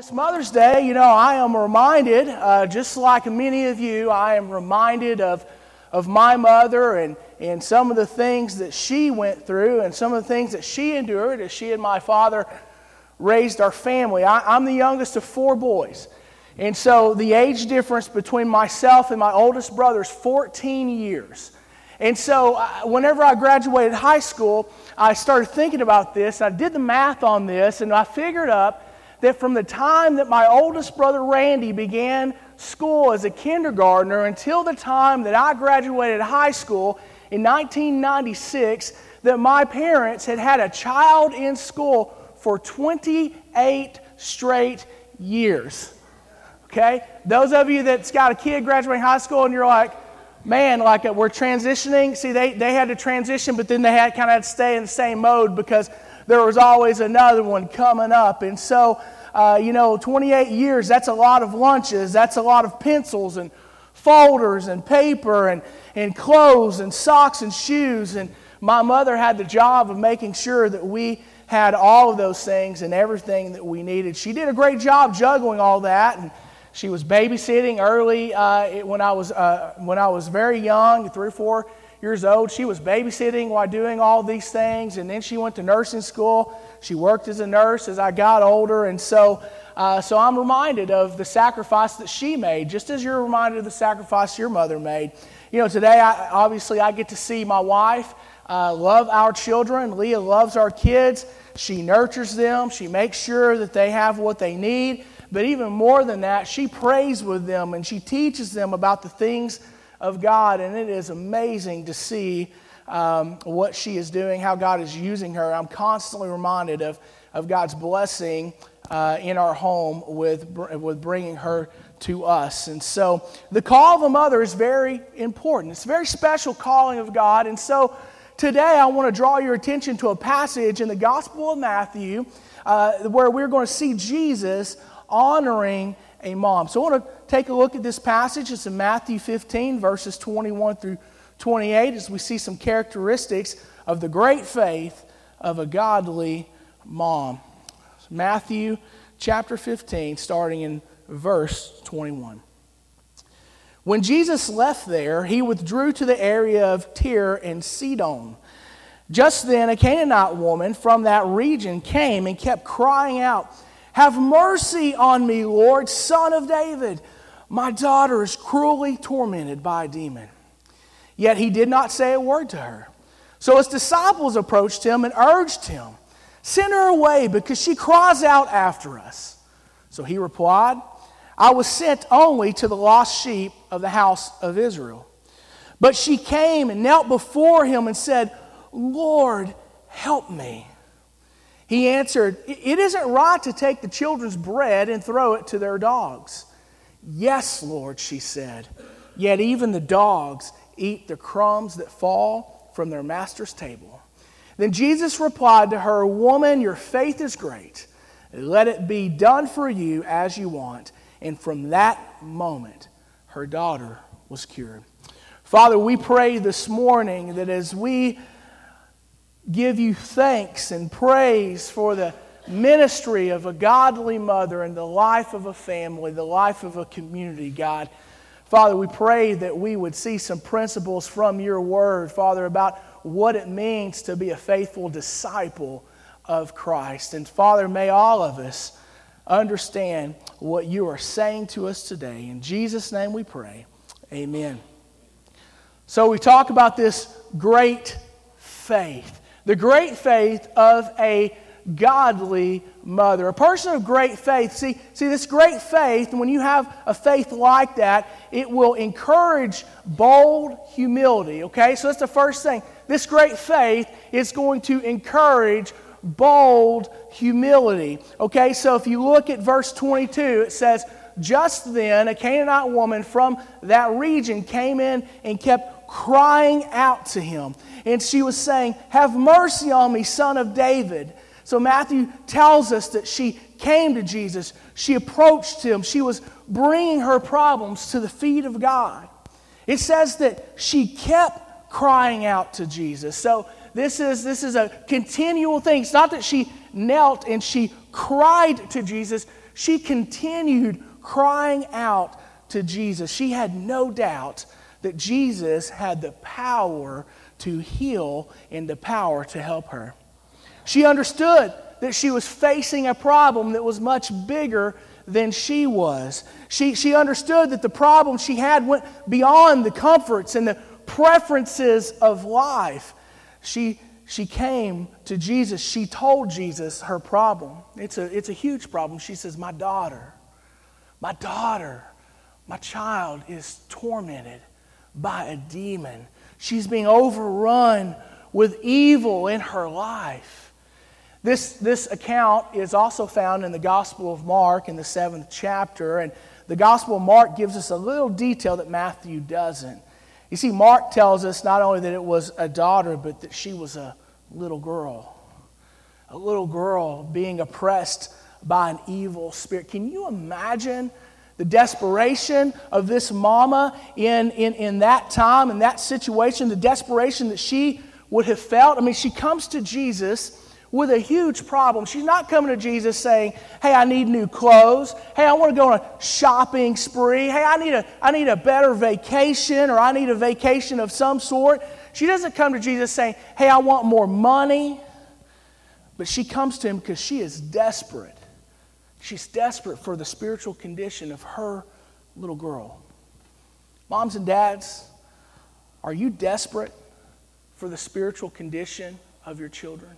this Mother's Day, you know, I am reminded, uh, just like many of you, I am reminded of, of my mother and, and some of the things that she went through and some of the things that she endured as she and my father raised our family. I, I'm the youngest of four boys. And so the age difference between myself and my oldest brother is 14 years. And so uh, whenever I graduated high school, I started thinking about this. I did the math on this, and I figured up that from the time that my oldest brother Randy began school as a kindergartner until the time that I graduated high school in 1996, that my parents had had a child in school for 28 straight years. Okay? Those of you that's got a kid graduating high school and you're like, man, like we're transitioning. See, they, they had to transition, but then they had kind of had to stay in the same mode because there was always another one coming up. And so, uh, you know, 28 years, that's a lot of lunches, that's a lot of pencils and folders and paper and, and clothes and socks and shoes. And my mother had the job of making sure that we had all of those things and everything that we needed. She did a great job juggling all that. And she was babysitting early uh, when, I was, uh, when I was very young, three or four years old. She was babysitting while doing all these things, and then she went to nursing school. She worked as a nurse as I got older, and so, uh, so I'm reminded of the sacrifice that she made, just as you're reminded of the sacrifice your mother made. You know, today, I, obviously, I get to see my wife uh, love our children. Leah loves our kids. She nurtures them. She makes sure that they have what they need. But even more than that, she prays with them and she teaches them about the things of God, and it is amazing to see um, what she is doing, how God is using her. I'm constantly reminded of, of God's blessing uh, in our home with, with bringing her to us. And so the call of a mother is very important. It's a very special calling of God. And so today I want to draw your attention to a passage in the Gospel of Matthew uh, where we're going to see Jesus honoring a mom. So I want to take a look at this passage. It's in Matthew 15, verses 21 through 28, as we see some characteristics of the great faith of a godly mom. Matthew chapter 15, starting in verse 21. When Jesus left there, he withdrew to the area of Tyre and Sidon. Just then, a Canaanite woman from that region came and kept crying out, have mercy on me, Lord, son of David. My daughter is cruelly tormented by a demon. Yet he did not say a word to her. So his disciples approached him and urged him, Send her away because she cries out after us. So he replied, I was sent only to the lost sheep of the house of Israel. But she came and knelt before him and said, Lord, help me. He answered, It isn't right to take the children's bread and throw it to their dogs. Yes, Lord, she said. Yet even the dogs eat the crumbs that fall from their master's table. Then Jesus replied to her, Woman, your faith is great. Let it be done for you as you want. And from that moment, her daughter was cured. Father, we pray this morning that as we give you thanks and praise for the ministry of a godly mother and the life of a family, the life of a community, God. Father, we pray that we would see some principles from your word, Father, about what it means to be a faithful disciple of Christ. And Father, may all of us understand what you are saying to us today. In Jesus' name we pray. Amen. So we talk about this great faith the great faith of a godly mother. A person of great faith. See, see, this great faith, when you have a faith like that, it will encourage bold humility. Okay? So that's the first thing. This great faith is going to encourage bold humility. Okay? So if you look at verse 22, it says, Just then a Canaanite woman from that region came in and kept crying out to him and she was saying, Have mercy on me, son of David. So Matthew tells us that she came to Jesus, she approached him, she was bringing her problems to the feet of God. It says that she kept crying out to Jesus. So this is, this is a continual thing. It's not that she knelt and she cried to Jesus, she continued crying out to Jesus. She had no doubt that Jesus had the power to heal and the power to help her. She understood that she was facing a problem that was much bigger than she was. She, she understood that the problem she had went beyond the comforts and the preferences of life. She, she came to Jesus. She told Jesus her problem. It's a, it's a huge problem. She says, My daughter, my daughter, my child is tormented by a demon. She's being overrun with evil in her life. This, this account is also found in the Gospel of Mark in the seventh chapter. And the Gospel of Mark gives us a little detail that Matthew doesn't. You see, Mark tells us not only that it was a daughter, but that she was a little girl. A little girl being oppressed by an evil spirit. Can you imagine the desperation of this mama in, in, in that time, in that situation, the desperation that she would have felt? I mean, she comes to Jesus with a huge problem. She's not coming to Jesus saying, Hey, I need new clothes. Hey, I want to go on a shopping spree. Hey, I need a, I need a better vacation or I need a vacation of some sort. She doesn't come to Jesus saying, Hey, I want more money. But she comes to him because she is desperate. She's desperate for the spiritual condition of her little girl. Moms and dads, are you desperate for the spiritual condition of your children?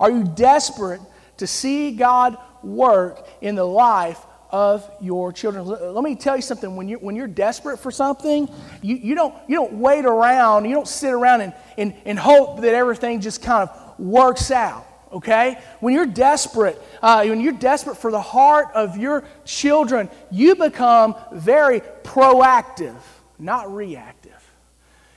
Are you desperate to see God work in the life of your children? Let me tell you something. When you're, when you're desperate for something, you, you, don't, you don't wait around, you don't sit around and, and, and hope that everything just kind of works out. Okay? When you're desperate, uh, when you're desperate for the heart of your children, you become very proactive, not reactive.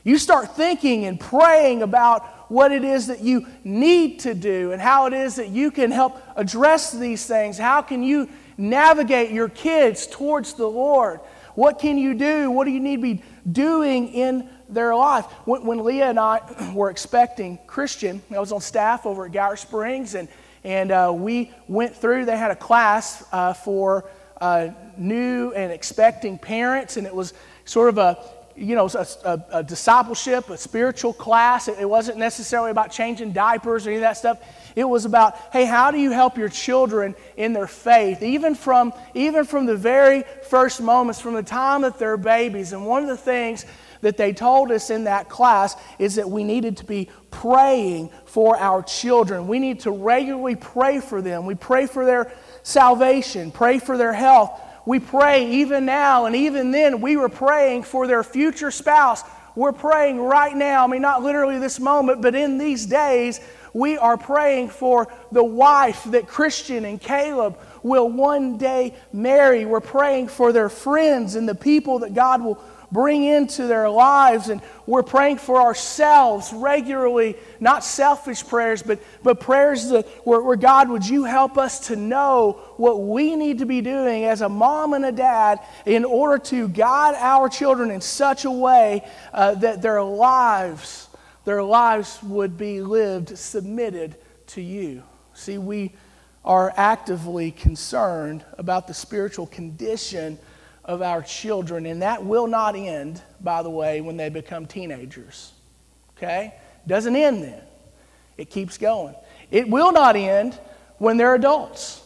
You start thinking and praying about what it is that you need to do and how it is that you can help address these things. How can you navigate your kids towards the Lord? What can you do? What do you need to be doing in their life? When, when Leah and I were expecting Christian, I was on staff over at Gower Springs, and, and uh, we went through, they had a class uh, for uh, new and expecting parents, and it was sort of a you know, a, a, a, discipleship, a spiritual class. It, it, wasn't necessarily about changing diapers or any of that stuff. It was about, hey, how do you help your children in their faith, even from, even from the very first moments, from the time that they're babies. And one of the things that they told us in that class is that we needed to be praying for our children. We need to regularly pray for them. We pray for their salvation, pray for their health we pray even now, and even then, we were praying for their future spouse. We're praying right now, I mean, not literally this moment, but in these days, we are praying for the wife that Christian and Caleb will one day marry. We're praying for their friends and the people that God will bring into their lives. And we're praying for ourselves regularly, not selfish prayers, but, but prayers that, where, where God, would you help us to know what we need to be doing as a mom and a dad in order to guide our children in such a way uh, that their lives, their lives would be lived submitted to you. See, we are actively concerned about the spiritual condition of our children, and that will not end, by the way, when they become teenagers. Okay? Doesn't end then. It keeps going. It will not end when they're adults.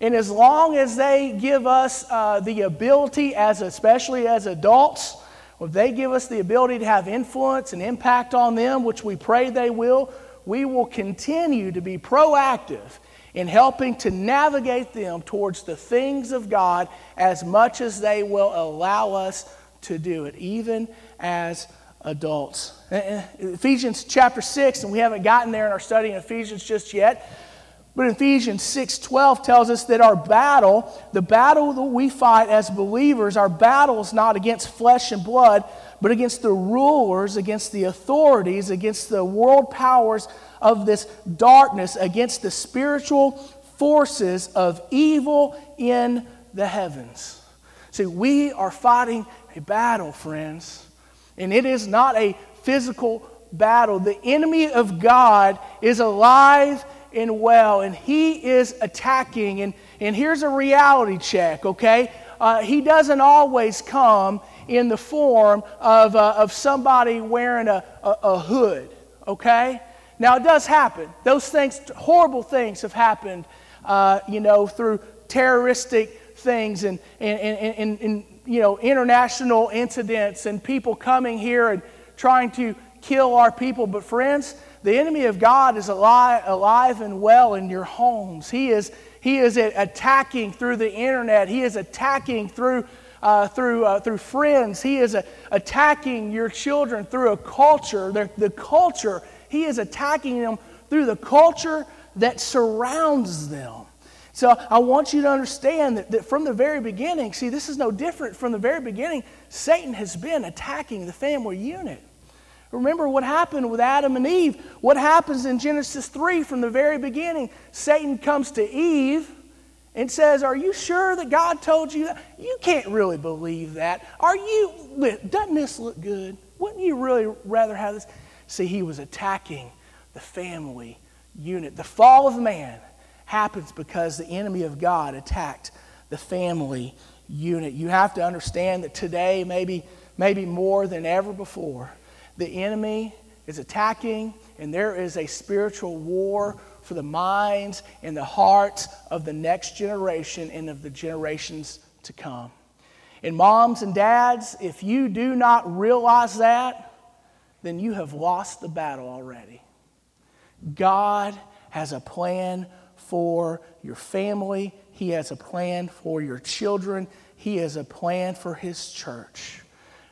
And as long as they give us uh, the ability, as especially as adults, if they give us the ability to have influence and impact on them, which we pray they will, we will continue to be proactive in helping to navigate them towards the things of God as much as they will allow us to do it, even as adults. Uh, uh, Ephesians chapter 6, and we haven't gotten there in our study in Ephesians just yet. But Ephesians 6:12 tells us that our battle, the battle that we fight as believers, our battle is not against flesh and blood, but against the rulers, against the authorities, against the world powers of this darkness, against the spiritual forces of evil in the heavens. See, we are fighting a battle, friends, and it is not a physical battle. The enemy of God is alive and well, and he is attacking. And, and here's a reality check, okay? Uh, he doesn't always come in the form of, uh, of somebody wearing a, a, a hood, okay? Now, it does happen. Those things, horrible things, have happened, uh, you know, through terroristic things and, and, and, and, and, you know, international incidents and people coming here and trying to kill our people. But, friends, the enemy of God is alive, alive and well in your homes. He is, he is attacking through the internet, he is attacking through. Uh, through, uh, through friends. He is attacking your children through a culture. The, the culture, he is attacking them through the culture that surrounds them. So I want you to understand that, that from the very beginning, see, this is no different. From the very beginning, Satan has been attacking the family unit. Remember what happened with Adam and Eve. What happens in Genesis 3 from the very beginning? Satan comes to Eve and says, Are you sure that God told you that? You can't really believe that. Are you, doesn't this look good? Wouldn't you really rather have this? See, he was attacking the family unit. The fall of man happens because the enemy of God attacked the family unit. You have to understand that today, maybe, maybe more than ever before, the enemy is attacking, and there is a spiritual war for the minds and the hearts of the next generation and of the generations to come. And moms and dads, if you do not realize that, then you have lost the battle already. God has a plan for your family, He has a plan for your children, He has a plan for His church.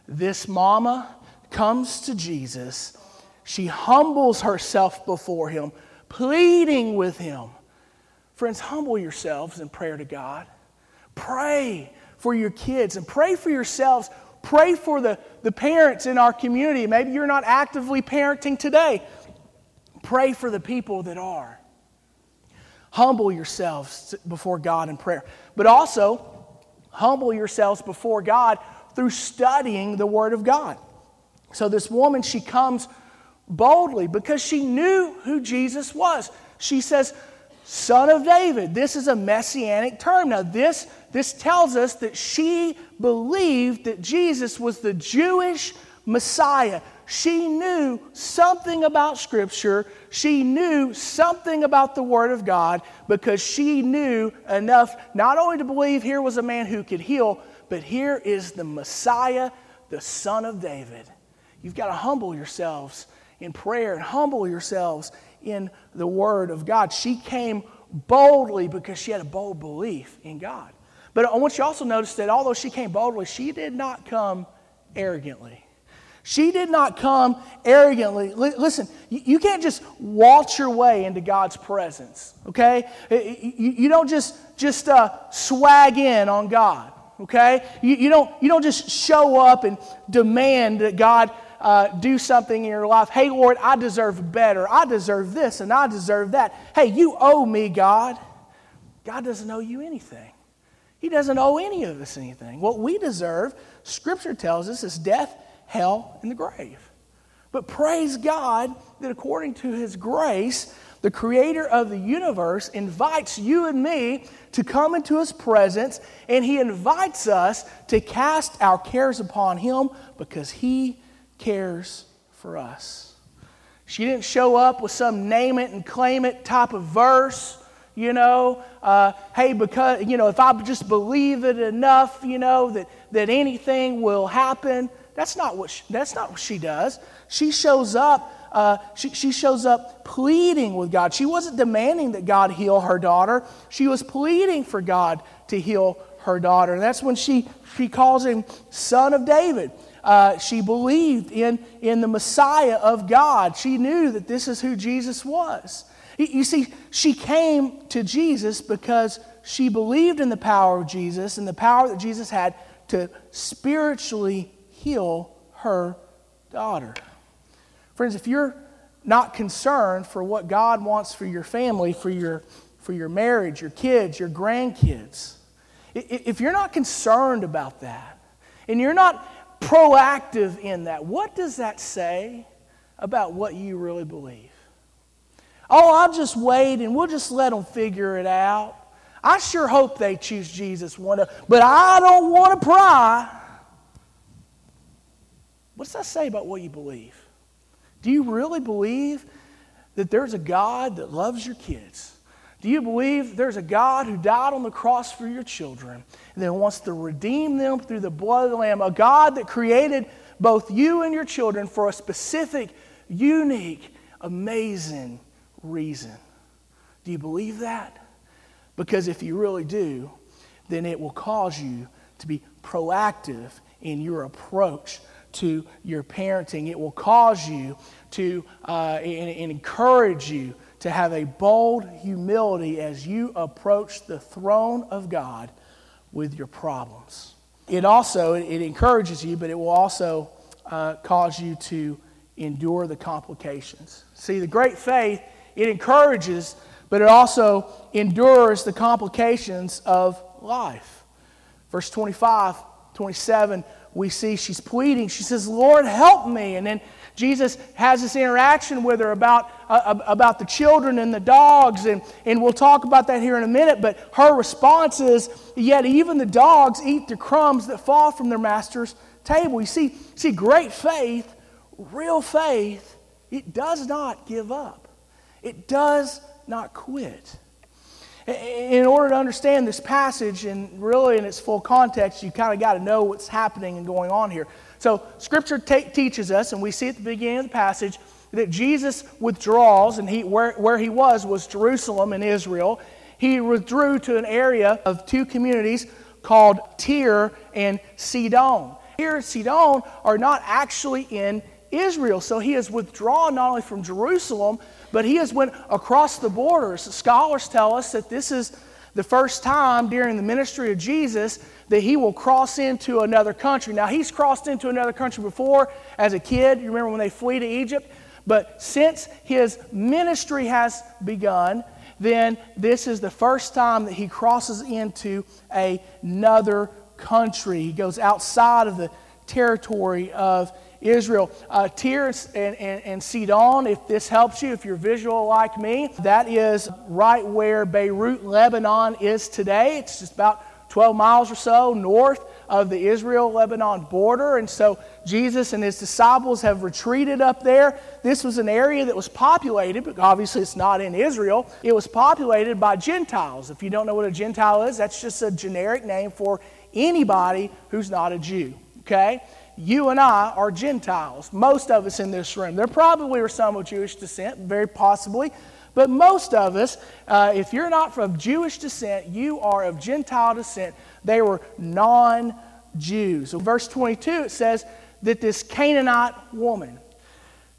This mama comes to Jesus. She humbles herself before him, pleading with him. Friends, humble yourselves in prayer to God. Pray for your kids and pray for yourselves. Pray for the, the parents in our community. Maybe you're not actively parenting today. Pray for the people that are. Humble yourselves before God in prayer. But also, humble yourselves before God through studying the Word of God. So this woman, she comes boldly because she knew who Jesus was. She says, Son of David. This is a messianic term. Now, this, this tells us that she believed that Jesus was the Jewish Messiah. She knew something about Scripture. She knew something about the Word of God because she knew enough not only to believe here was a man who could heal, but here is the Messiah, the Son of David. You've got to humble yourselves in prayer and humble yourselves in the Word of God. She came boldly because she had a bold belief in God. But I want you also notice that although she came boldly, she did not come arrogantly. She did not come arrogantly. listen, you, can't just waltz your way into God's presence, okay? You, don't just, just uh, swag in on God, okay? You, you, don't, you don't just show up and demand that God uh, do something in your life. Hey, Lord, I deserve better. I deserve this and I deserve that. Hey, you owe me, God. God doesn't owe you anything. He doesn't owe any of us anything. What we deserve, Scripture tells us, is death, hell, and the grave. But praise God that according to His grace, the creator of the universe invites you and me to come into his presence, and he invites us to cast our cares upon him because he cares for us. She didn't show up with some name it and claim it type of verse, you know. Uh, hey, because, you know, if I just believe it enough, you know, that, that anything will happen. That's not what she, that's not what she does. She shows up. Uh, she, she shows up pleading with God. She wasn't demanding that God heal her daughter. She was pleading for God to heal her daughter. And that's when she, she calls him son of David. Uh, she believed in, in the Messiah of God. She knew that this is who Jesus was. You see, she came to Jesus because she believed in the power of Jesus and the power that Jesus had to spiritually heal her daughter. Friends, if you're not concerned for what God wants for your family, for your, for your marriage, your kids, your grandkids, if you're not concerned about that, and you're not proactive in that. What does that say about what you really believe? oh, I'll just wait and we'll just let them figure it out. I sure hope they choose Jesus one day, but I don't want to pry. What does that say about what you believe? Do you really believe that there's a God that loves your kids? Do you believe there's a God who died on the cross for your children and then wants to redeem them through the blood of the Lamb? A God that created both you and your children for a specific, unique, amazing reason. Do you believe that? Because if you really do, then it will cause you to be proactive in your approach to your parenting. It will cause you to uh, and, and encourage you to have a bold humility as you approach the throne of God with your problems. It also it encourages you, but it will also uh, cause you to endure the complications. See, the great faith it encourages, but it also endures the complications of life. Verse 25, 27 we see she's pleading. She says, Lord, help me. And then Jesus has this interaction with her about, uh, about the children and the dogs, and, and we'll talk about that here in a minute. But her response is, Yet even the dogs eat the crumbs that fall from their master's table. You see, see great faith, real faith, it does not give up, it does not quit. In order to understand this passage and really in its full context, you kind of got to know what's happening and going on here. So, Scripture teaches us, and we see at the beginning of the passage, that Jesus withdraws, and he, where, where he was was Jerusalem in Israel. He withdrew to an area of two communities called Tyre and Sidon. Tyre and Sidon are not actually in Israel, so he has withdrawn not only from Jerusalem, but he has went across the borders. Scholars tell us that this is the first time during the ministry of Jesus that he will cross into another country. Now, he's crossed into another country before as a kid. You remember when they flee to Egypt? But since his ministry has begun, then this is the first time that he crosses into another country. He goes outside of the territory of Israel. Uh, and, and, and Sidon, if this helps you, if you're visual like me, that is right where Beirut, Lebanon is today. It's just about 12 miles or so north of the Israel Lebanon border. And so Jesus and his disciples have retreated up there. This was an area that was populated, but obviously it's not in Israel. It was populated by Gentiles. If you don't know what a Gentile is, that's just a generic name for anybody who's not a Jew. Okay? you and I are Gentiles, most of us in this room. There probably are some of Jewish descent, very possibly, but most of us, uh, if you're not from Jewish descent, you are of Gentile descent. They were non Jews. So, verse 22, it says that this Canaanite woman,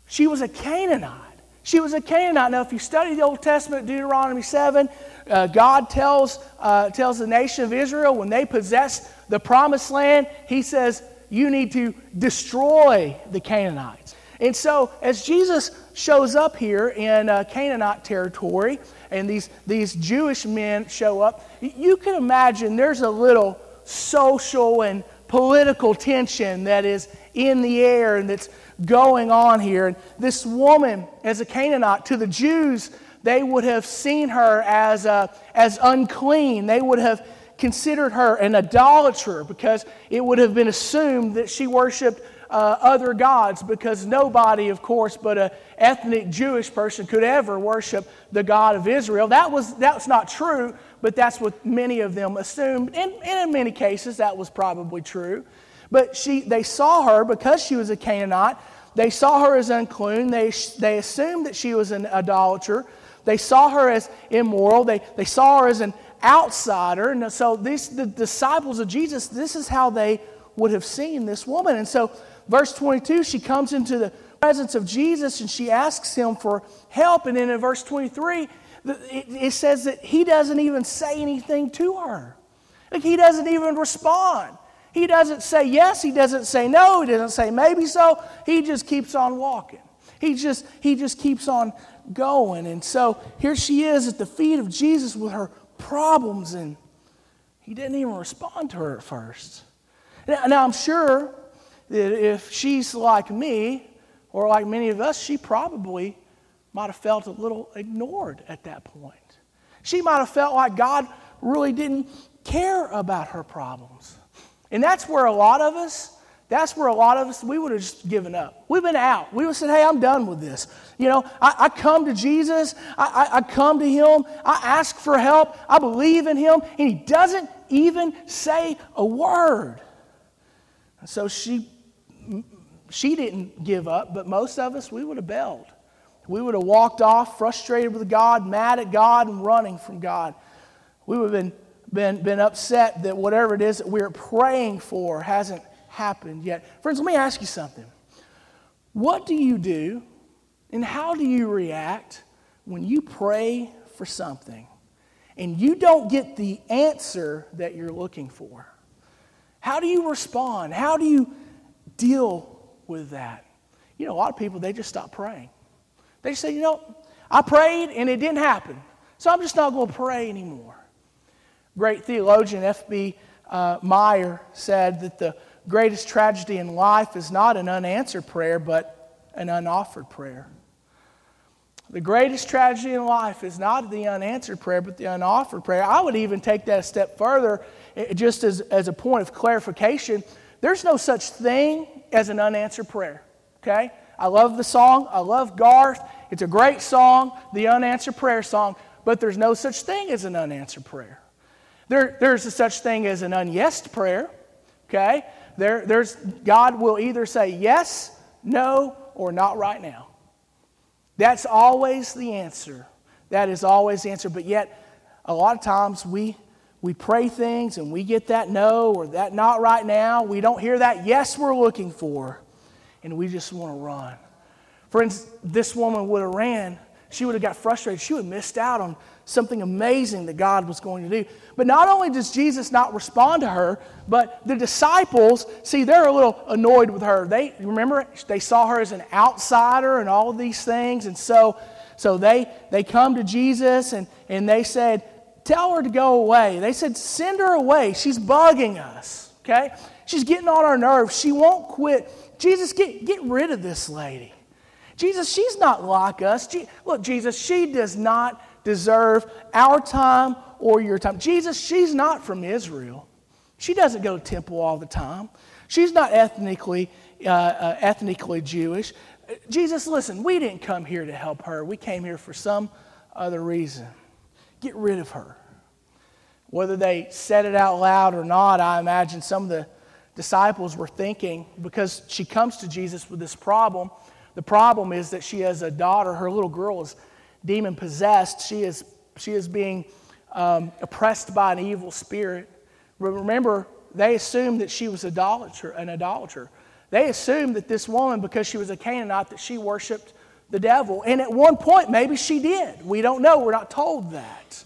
she was a Canaanite. She was a Canaanite. Now, if you study the Old Testament, Deuteronomy 7, uh, God tells, uh, tells the nation of Israel when they possess the promised land, He says, you need to destroy the Canaanites. And so, as Jesus shows up here in uh, Canaanite territory, and these, these Jewish men show up, you can imagine there's a little social and political tension that is in the air and that's going on here. And this woman, as a Canaanite, to the Jews, they would have seen her as, uh, as unclean. They would have considered her an idolater because it would have been assumed that she worshiped uh, other gods because nobody, of course, but an ethnic Jewish person could ever worship the God of Israel. That was that's not true, but that's what many of them assumed, and, and in many cases that was probably true. But she, they saw her because she was a Canaanite. They saw her as unclean. They, they assumed that she was an idolater. They saw her as immoral. They, they saw her as an outsider. And so these the disciples of Jesus, this is how they would have seen this woman. And so verse 22, she comes into the presence of Jesus and she asks him for help. And then in verse 23, it says that he doesn't even say anything to her. Like he doesn't even respond. He doesn't say yes, he doesn't say no, he doesn't say maybe so. He just keeps on walking. He just he just keeps on going. And so here she is at the feet of Jesus with her problems, and he didn't even respond to her at first. Now, now, I'm sure if she's like me, or like many of us, she probably might have felt a little ignored at that point. She might have felt like God really didn't care about her problems. And that's where a lot of us, that's where a lot of us, we would have just given up. We've been out. We would have said, hey, I'm done with this. You know, I, I come to Jesus, I, I, I come to Him, I ask for help, I believe in Him, and He doesn't even say a word. And so she, she didn't give up, but most of us, we would have bailed. We would have walked off frustrated with God, mad at God, and running from God. We would have been, been, been upset that whatever it is that we're praying for hasn't happened yet. Friends, let me ask you something. What do you do and how do you react when you pray for something and you don't get the answer that you're looking for? How do you respond? How do you deal with that? You know, a lot of people, they just stop praying. They say, you know, I prayed and it didn't happen, so I'm just not going to pray anymore. Great theologian F.B. Uh, Meyer said that the greatest tragedy in life is not an unanswered prayer, but an unoffered prayer. The greatest tragedy in life is not the unanswered prayer, but the unoffered prayer. I would even take that a step further, eh, just as, as a point of clarification. There's no such thing as an unanswered prayer, okay? I love the song. I love Garth. It's a great song, the unanswered prayer song, but there's no such thing as an unanswered prayer. There, there's a such thing as an unyesed prayer, okay? There, there's, God will either say yes, no, or not right now. That's always the answer. That is always the answer. But yet, a lot of times we, we pray things and we get that no or that not right now. We don't hear that yes we're looking for and we just want to run. Friends, this woman would have ran. She would have got frustrated. She would have missed out on something amazing that God was going to do. But not only does Jesus not respond to her, but the disciples, see, they're a little annoyed with her. They remember they saw her as an outsider and all these things. And so, so they, they come to Jesus and, and they said, Tell her to go away. They said, Send her away. She's bugging us. Okay? She's getting on our nerves. She won't quit Jesus, get, get rid of this lady. Jesus, she's not like us. Look, Jesus, she does not deserve our time or your time. Jesus, she's not from Israel. She doesn't go to temple all the time. She's not ethnically, uh, uh, ethnically Jewish. Jesus, listen, we didn't come here to help her. We came here for some other reason. Get rid of her. Whether they said it out loud or not, I imagine some of the disciples were thinking because she comes to Jesus with this problem. The problem is that she has a daughter, her little girl is demon possessed. She is, she is being um, oppressed by an evil spirit. Remember, they assumed that she was idolater, an idolater. They assumed that this woman, because she was a Canaanite, that she worshiped the devil. And at one point, maybe she did. We don't know. We're not told that.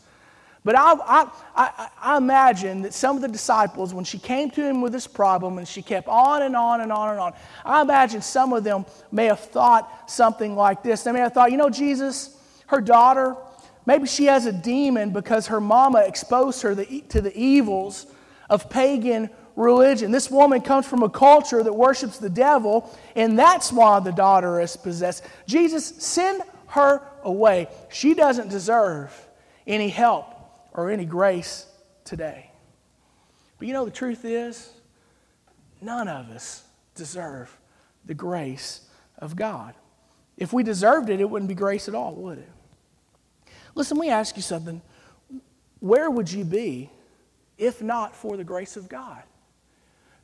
But I, I, I, I, imagine that some of the disciples, when she came to him with this problem and she kept on and on and on and on, I imagine some of them may have thought something like this. They may have thought, you know, Jesus, her daughter, maybe she has a demon because her mama exposed her to the evils of pagan religion. This woman comes from a culture that worships the devil, and that's why the daughter is possessed. Jesus, send her away. She doesn't deserve any help or any grace today. But you know, the truth is, none of us deserve the grace of God. If we deserved it, it wouldn't be grace at all, would it? Listen, me ask you something. Where would you be if not for the grace of God?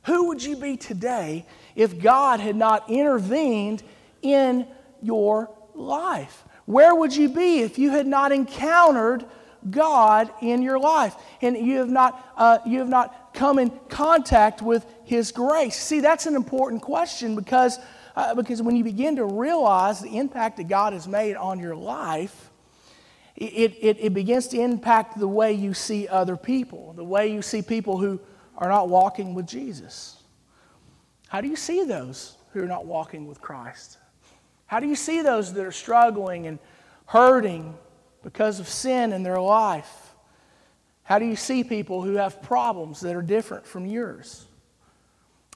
Who would you be today if God had not intervened in your life? Where would you be if you had not encountered God in your life and you have not, uh, you have not come in contact with His grace? See, that's an important question because, uh, because when you begin to realize the impact that God has made on your life, it, it, it begins to impact the way you see other people, the way you see people who are not walking with Jesus. How do you see those who are not walking with Christ? How do you see those that are struggling and hurting because of sin in their life? How do you see people who have problems that are different from yours?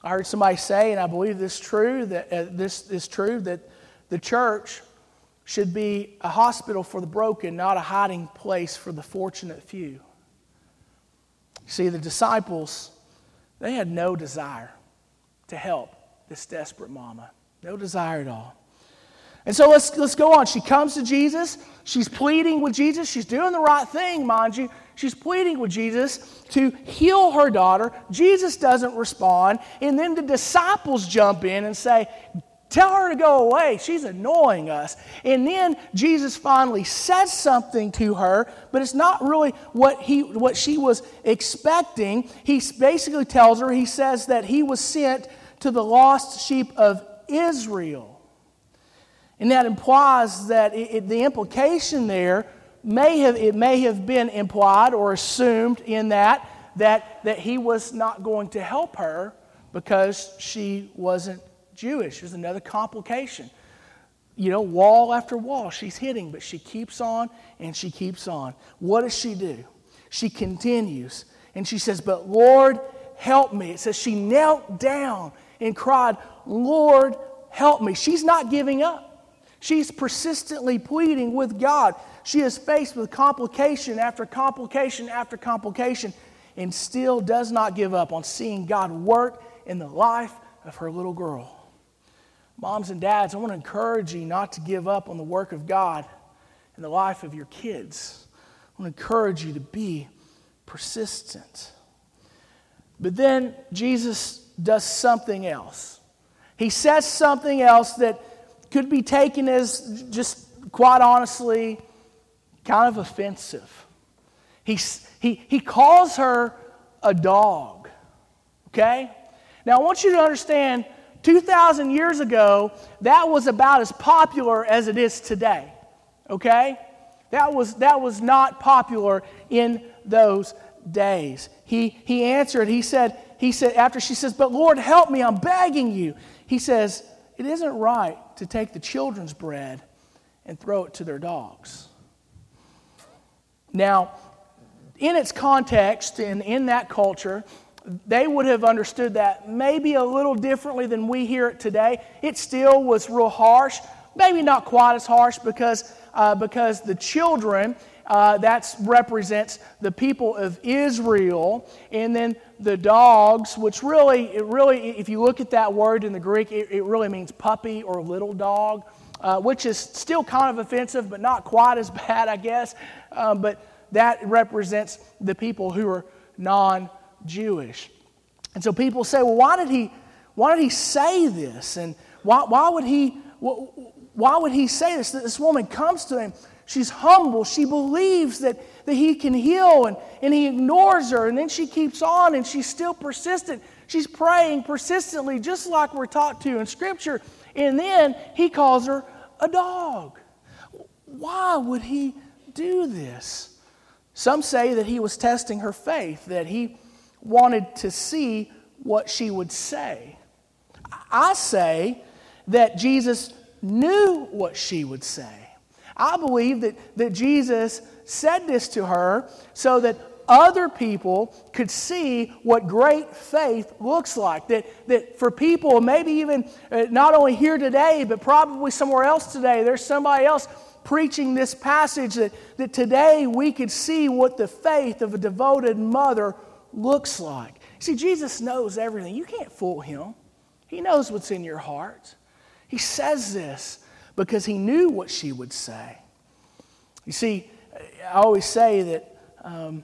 I heard somebody say, and I believe this true that uh, this is true that the church should be a hospital for the broken, not a hiding place for the fortunate few. See, the disciples, they had no desire to help this desperate mama. No desire at all. And so let's, let's go on. She comes to Jesus. She's pleading with Jesus. She's doing the right thing, mind you. She's pleading with Jesus to heal her daughter. Jesus doesn't respond. And then the disciples jump in and say, Tell her to go away. She's annoying us. And then Jesus finally says something to her, but it's not really what, he, what she was expecting. He basically tells her, he says that he was sent to the lost sheep of Israel. And that implies that it, it, the implication there may have, it may have been implied or assumed in that, that, that he was not going to help her because she wasn't Jewish. There's another complication. You know, wall after wall she's hitting, but she keeps on and she keeps on. What does she do? She continues and she says, But Lord, help me. It says she knelt down and cried, Lord, help me. She's not giving up. She's persistently pleading with God. She is faced with complication after complication after complication and still does not give up on seeing God work in the life of her little girl. Moms and dads, I want to encourage you not to give up on the work of God in the life of your kids. I want to encourage you to be persistent. But then Jesus does something else. He says something else that could be taken as just quite honestly kind of offensive. He, he, he calls her a dog. Okay? Now, I want you to understand 2,000 years ago, that was about as popular as it is today. Okay? That was, that was not popular in those days. He, he answered, he said, he said, after she says, But Lord, help me, I'm begging you. He says, It isn't right to take the children's bread and throw it to their dogs. Now, in its context and in that culture, they would have understood that maybe a little differently than we hear it today. It still was real harsh, maybe not quite as harsh because, uh, because the children, uh, that represents the people of Israel, and then the dogs, which really, it really, if you look at that word in the Greek, it, it really means puppy or little dog, uh, which is still kind of offensive, but not quite as bad, I guess. Um, but that represents the people who are non Jewish. And so people say, well, why did he, why did he say this? And why, why, would he, why would he say this? That this woman comes to him. She's humble. She believes that, that he can heal, and, and he ignores her. And then she keeps on, and she's still persistent. She's praying persistently, just like we're taught to in Scripture. And then he calls her a dog. Why would he do this? Some say that he was testing her faith, that he wanted to see what she would say. I say that Jesus knew what she would say. I believe that, that Jesus said this to her so that other people could see what great faith looks like. That, that for people, maybe even uh, not only here today, but probably somewhere else today, there's somebody else preaching this passage that, that today we could see what the faith of a devoted mother looks like. See, Jesus knows everything. You can't fool him, he knows what's in your heart. He says this because he knew what she would say. You see, I always say that, um,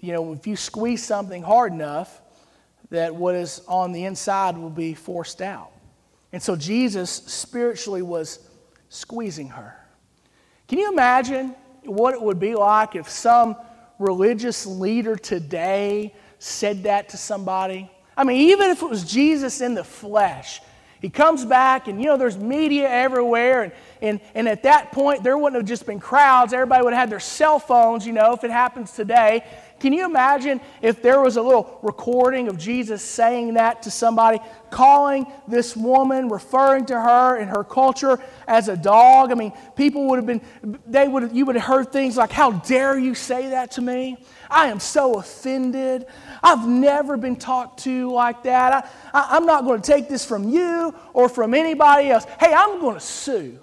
you know, if you squeeze something hard enough, that what is on the inside will be forced out. And so Jesus spiritually was squeezing her. Can you imagine what it would be like if some religious leader today said that to somebody? I mean, even if it was Jesus in the flesh, he comes back, and you know, there's media everywhere, and, and, and at that point, there wouldn't have just been crowds. Everybody would have had their cell phones, you know, if it happens today. Can you imagine if there was a little recording of Jesus saying that to somebody, calling this woman, referring to her in her culture as a dog? I mean, people would have been, they would have, you would have heard things like, How dare you say that to me? I am so offended. I've never been talked to like that. i I, am not going to take this from you or from anybody else. Hey, I'm going to sue.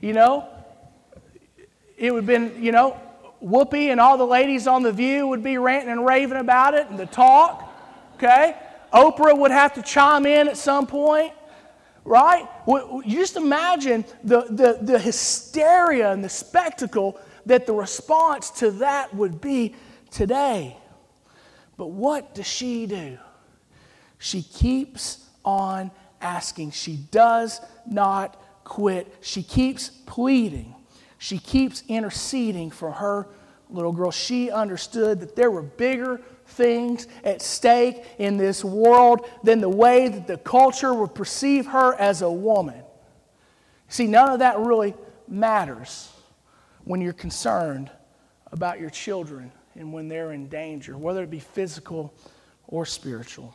You know, it would have been, you know, Whoopi and all the ladies on The View would be ranting and raving about it and the talk, okay? Oprah would have to chime in at some point, right? You just imagine the, the, the hysteria and the spectacle that the response to that would be today. But what does she do? She keeps on asking. She does not quit. She keeps pleading. She keeps interceding for her little girl. She understood that there were bigger things at stake in this world than the way that the culture would perceive her as a woman. See, none of that really matters when you're concerned about your children and when they're in danger, whether it be physical or spiritual.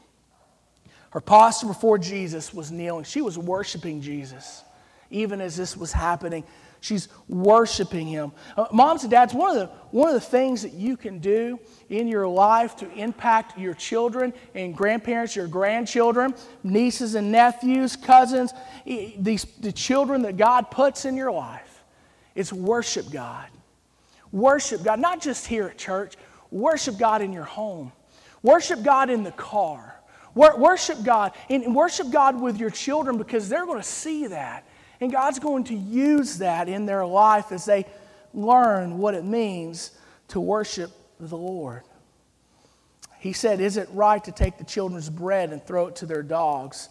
Her posture before Jesus was kneeling. She was worshiping Jesus, even as this was happening. She's worshiping him. Uh, moms and dads, one of, the, one of the things that you can do in your life to impact your children and grandparents, your grandchildren, nieces and nephews, cousins, these, the children that God puts in your life, is worship God. Worship God, not just here at church, worship God in your home, worship God in the car. Worship God and worship God with your children because they're going to see that. And God's going to use that in their life as they learn what it means to worship the Lord. He said, Is it right to take the children's bread and throw it to their dogs?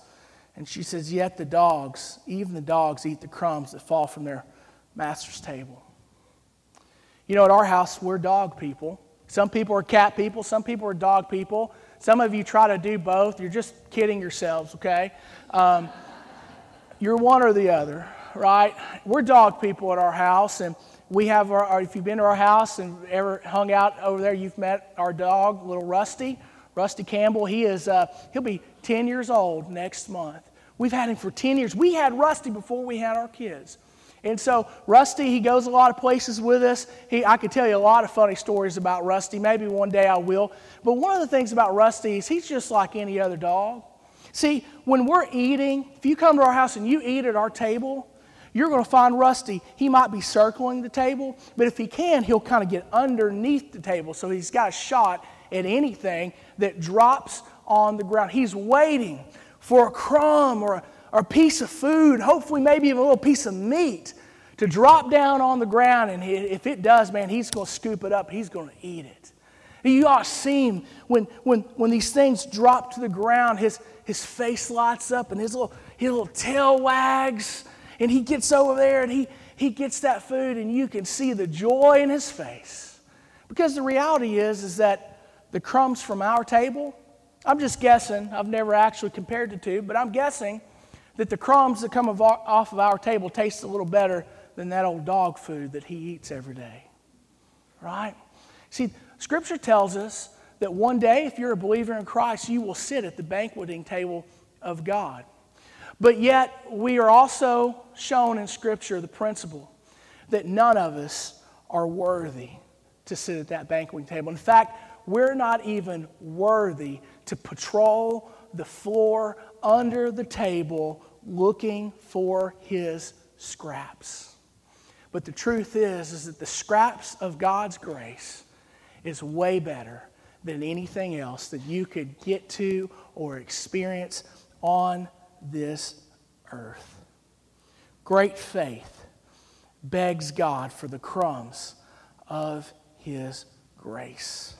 And she says, Yet the dogs, even the dogs, eat the crumbs that fall from their master's table. You know, at our house, we're dog people. Some people are cat people, some people are dog people. Some of you try to do both. You're just kidding yourselves, okay? Um, you're one or the other, right? We're dog people at our house, and we have our, if you've been to our house and ever hung out over there, you've met our dog, little Rusty. Rusty Campbell, he is, uh, he'll be 10 years old next month. We've had him for 10 years. We had Rusty before we had our kids. And so Rusty, he goes a lot of places with us. He, I could tell you a lot of funny stories about Rusty. Maybe one day I will. But one of the things about Rusty is he's just like any other dog. See, when we're eating, if you come to our house and you eat at our table, you're going to find Rusty. He might be circling the table, but if he can, he'll kind of get underneath the table so he's got a shot at anything that drops on the ground. He's waiting for a crumb or a or a piece of food, hopefully, maybe even a little piece of meat to drop down on the ground. And if it does, man, he's going to scoop it up. He's going to eat it. You ought to see him when, when, when these things drop to the ground, his, his face lights up and his little, his little tail wags. And he gets over there and he, he gets that food, and you can see the joy in his face. Because the reality is, is that the crumbs from our table, I'm just guessing, I've never actually compared the two, but I'm guessing that the crumbs that come off of our table taste a little better than that old dog food that he eats every day. Right? See, Scripture tells us that one day, if you're a believer in Christ, you will sit at the banqueting table of God. But yet, we are also shown in Scripture the principle that none of us are worthy to sit at that banqueting table. In fact, we're not even worthy to patrol the floor under the table looking for his scraps. But the truth is, is that the scraps of God's grace is way better than anything else that you could get to or experience on this earth. Great faith begs God for the crumbs of his grace.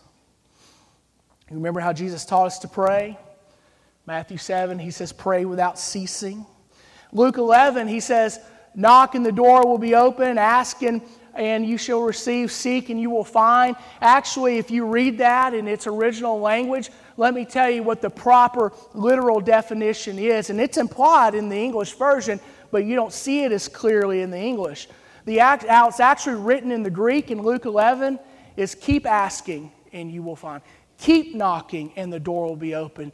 You remember how Jesus taught us to pray? Matthew 7, he says, Pray without ceasing. Luke 11, he says, Knock and the door will be open, ask and, and you shall receive, seek and you will find. Actually, if you read that in its original language, let me tell you what the proper literal definition is. And it's implied in the English version, but you don't see it as clearly in the English. The act, how it's actually written in the Greek in Luke 11 is keep asking and you will find. Keep knocking and the door will be open.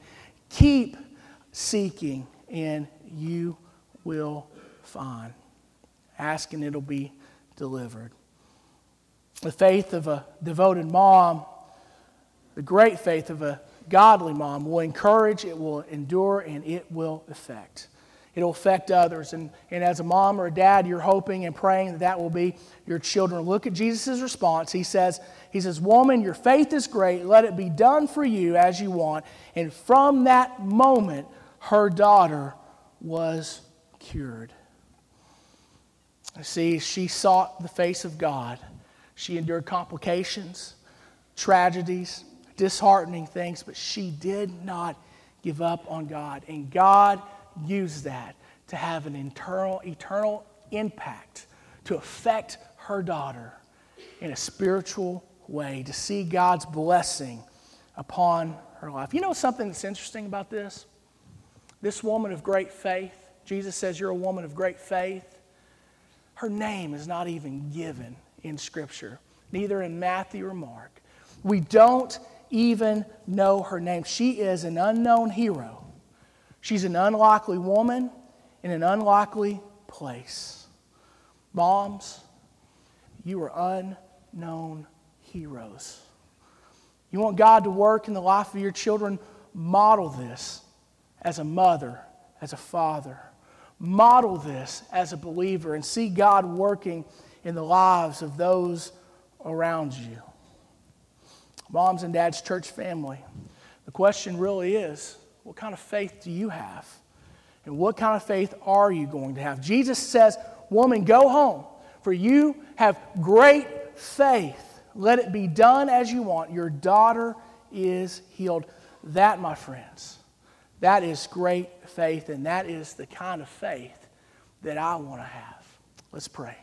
Keep seeking and you will find. Ask and it'll be delivered. The faith of a devoted mom, the great faith of a godly mom, will encourage, it will endure, and it will affect. it'll affect others. And, and as a mom or a dad, you're hoping and praying that that will be your children. Look at Jesus' response. He says, he says, Woman, your faith is great. Let it be done for you as you want. And from that moment, her daughter was cured. See, she sought the face of God. She endured complications, tragedies, disheartening things, but she did not give up on God. And God used that to have an internal, eternal impact to affect her daughter in a spiritual way, to see God's blessing upon her life. You know something that's interesting about this? This woman of great faith, Jesus says, You're a woman of great faith. Her name is not even given in Scripture, neither in Matthew or Mark. We don't even know her name. She is an unknown hero. She's an unlikely woman in an unlikely place. Moms, you are unknown heroes. You want God to work in the life of your children? Model this as a mother, as a father. Model this as a believer and see God working in the lives of those around you. Moms and dads, church family, the question really is what kind of faith do you have? And what kind of faith are you going to have? Jesus says, Woman, go home, for you have great faith. Let it be done as you want. Your daughter is healed. That, my friends, that is great faith, and that is the kind of faith that I want to have. Let's pray.